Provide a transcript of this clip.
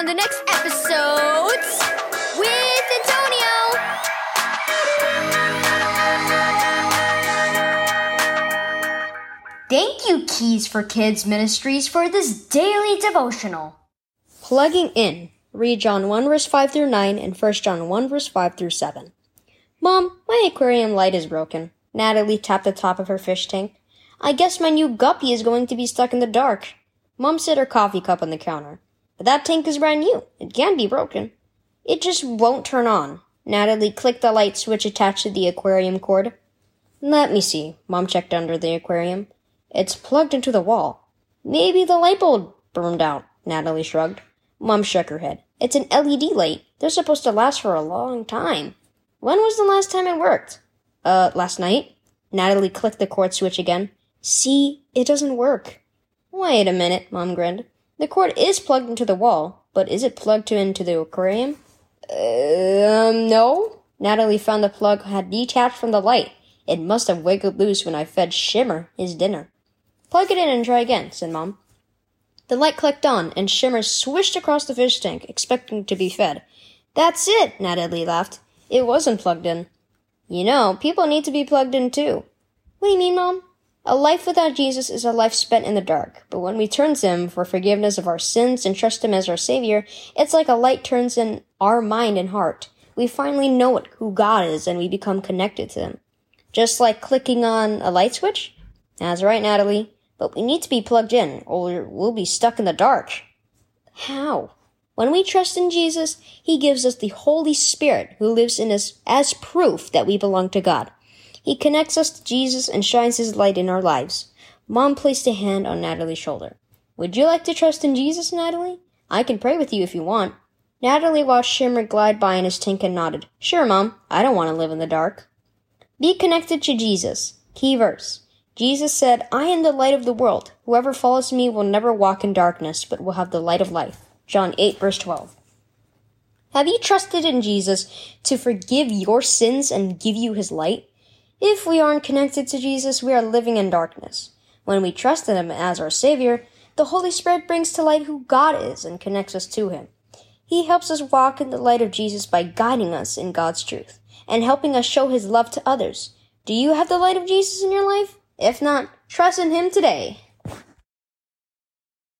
on the next episode with Antonio. Thank you, Keys for Kids Ministries, for this daily devotional. Plugging in. Read John 1 verse 5 through 9 and 1 John 1 verse 5 through 7. Mom, my aquarium light is broken. Natalie tapped the top of her fish tank. I guess my new guppy is going to be stuck in the dark. Mom set her coffee cup on the counter. But that tank is brand new. It can't be broken. It just won't turn on. Natalie clicked the light switch attached to the aquarium cord. Let me see. Mom checked under the aquarium. It's plugged into the wall. Maybe the light bulb burned out, Natalie shrugged. Mom shook her head. It's an LED light. They're supposed to last for a long time. When was the last time it worked? Uh, last night? Natalie clicked the cord switch again. See, it doesn't work. Wait a minute, Mom grinned. The cord is plugged into the wall, but is it plugged into the aquarium? Um, no. Natalie found the plug had detached from the light. It must have wiggled loose when I fed Shimmer his dinner. Plug it in and try again, said Mom. The light clicked on, and Shimmer swished across the fish tank, expecting to be fed. That's it, Natalie laughed. It wasn't plugged in. You know, people need to be plugged in too. What do you mean, Mom? A life without Jesus is a life spent in the dark, but when we turn to Him for forgiveness of our sins and trust Him as our Savior, it's like a light turns in our mind and heart. We finally know it, who God is and we become connected to Him. Just like clicking on a light switch? That's right, Natalie. But we need to be plugged in, or we'll be stuck in the dark. How? When we trust in Jesus, He gives us the Holy Spirit who lives in us as proof that we belong to God. He connects us to Jesus and shines His light in our lives. Mom placed a hand on Natalie's shoulder. Would you like to trust in Jesus, Natalie? I can pray with you if you want. Natalie watched Shimmer glide by in his tank and nodded. Sure, Mom. I don't want to live in the dark. Be connected to Jesus. Key verse. Jesus said, I am the light of the world. Whoever follows me will never walk in darkness, but will have the light of life. John 8, verse 12. Have you trusted in Jesus to forgive your sins and give you his light? If we aren't connected to Jesus, we are living in darkness. When we trust in him as our Savior, the Holy Spirit brings to light who God is and connects us to him. He helps us walk in the light of Jesus by guiding us in God's truth and helping us show his love to others. Do you have the light of Jesus in your life? If not, trust in him today.